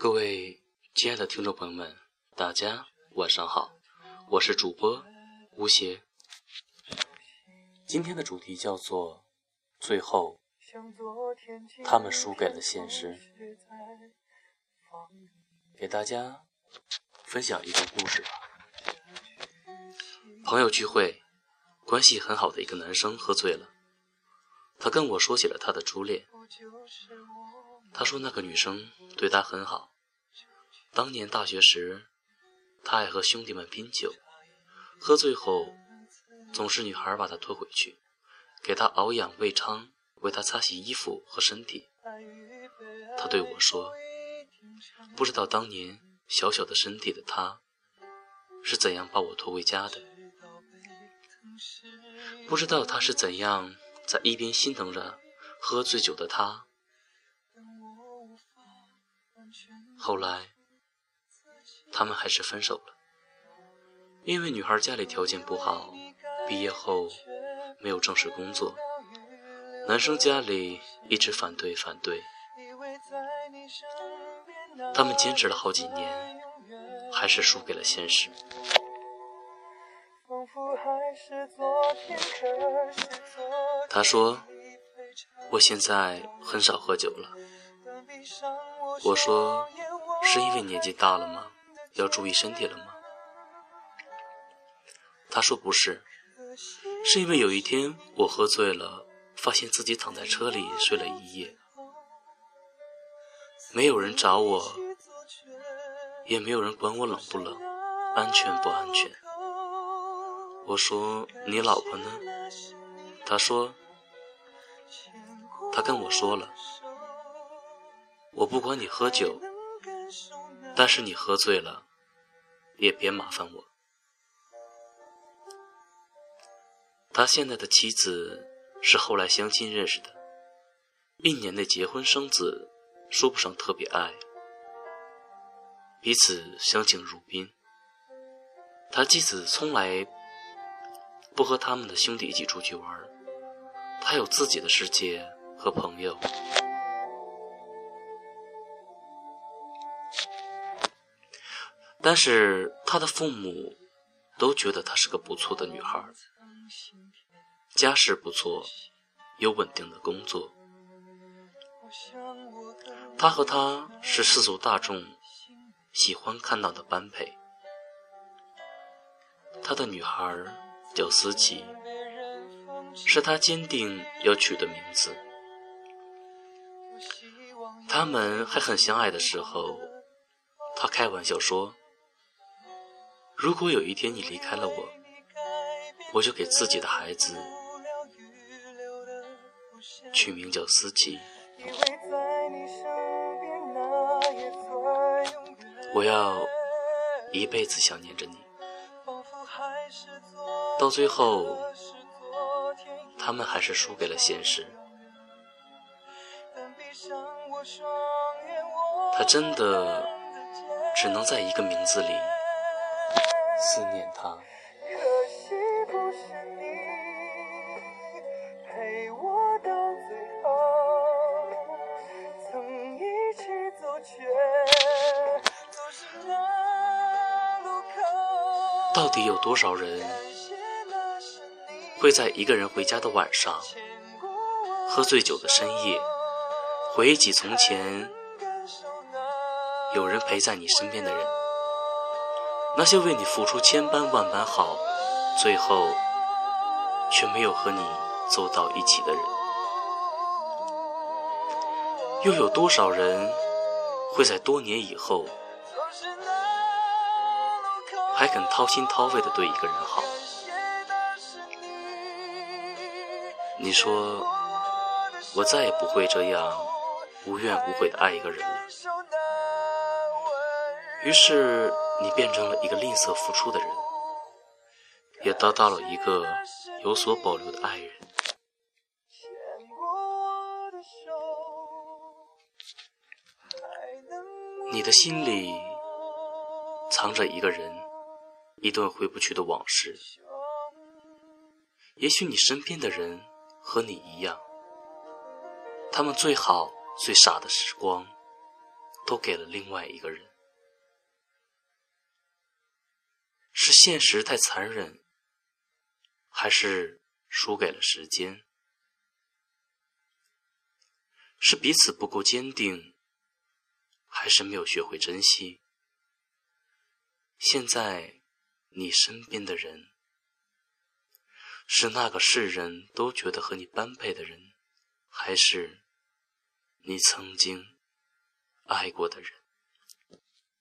各位亲爱的听众朋友们，大家晚上好，我是主播吴邪。今天的主题叫做“最后，他们输给了现实”。给大家分享一个故事吧。朋友聚会，关系很好的一个男生喝醉了，他跟我说起了他的初恋。他说那个女生对他很好，当年大学时，他爱和兄弟们拼酒，喝醉后总是女孩把他拖回去，给他熬养胃汤，为他擦洗衣服和身体。他对我说。不知道当年小小的身体的他，是怎样把我拖回家的？不知道他是怎样在一边心疼着喝醉酒的他。后来，他们还是分手了，因为女孩家里条件不好，毕业后没有正式工作，男生家里一直反对反对。他们坚持了好几年，还是输给了现实。他说：“我现在很少喝酒了。”我说：“是因为年纪大了吗？要注意身体了吗？”他说：“不是，是因为有一天我喝醉了，发现自己躺在车里睡了一夜。”没有人找我，也没有人管我冷不冷，安全不安全。我说你老婆呢？他说他跟我说了，我不管你喝酒，但是你喝醉了，也别麻烦我。他现在的妻子是后来相亲认识的，一年内结婚生子。说不上特别爱，彼此相敬如宾。他妻子从来不和他们的兄弟一起出去玩，他有自己的世界和朋友。但是他的父母都觉得她是个不错的女孩，家世不错，有稳定的工作。他和她是世俗大众喜欢看到的般配。他的女孩叫思琪，是他坚定要取的名字。他们还很相爱的时候，他开玩笑说：“如果有一天你离开了我，我就给自己的孩子取名叫思琪。”我要一辈子想念着你，到最后，他们还是输给了现实。他真的只能在一个名字里思念他。到底有多少人会在一个人回家的晚上，喝醉酒的深夜，回忆起从前有人陪在你身边的人，那些为你付出千般万般好，最后却没有和你走到一起的人？又有多少人会在多年以后？还肯掏心掏肺的对一个人好，你说我再也不会这样无怨无悔的爱一个人了。于是你变成了一个吝啬付出的人，也得到了一个有所保留的爱人。你的心里藏着一个人。一段回不去的往事，也许你身边的人和你一样，他们最好最傻的时光，都给了另外一个人？是现实太残忍，还是输给了时间？是彼此不够坚定，还是没有学会珍惜？现在你身边的人，是那个世人都觉得和你般配的人，还是你曾经爱过的人？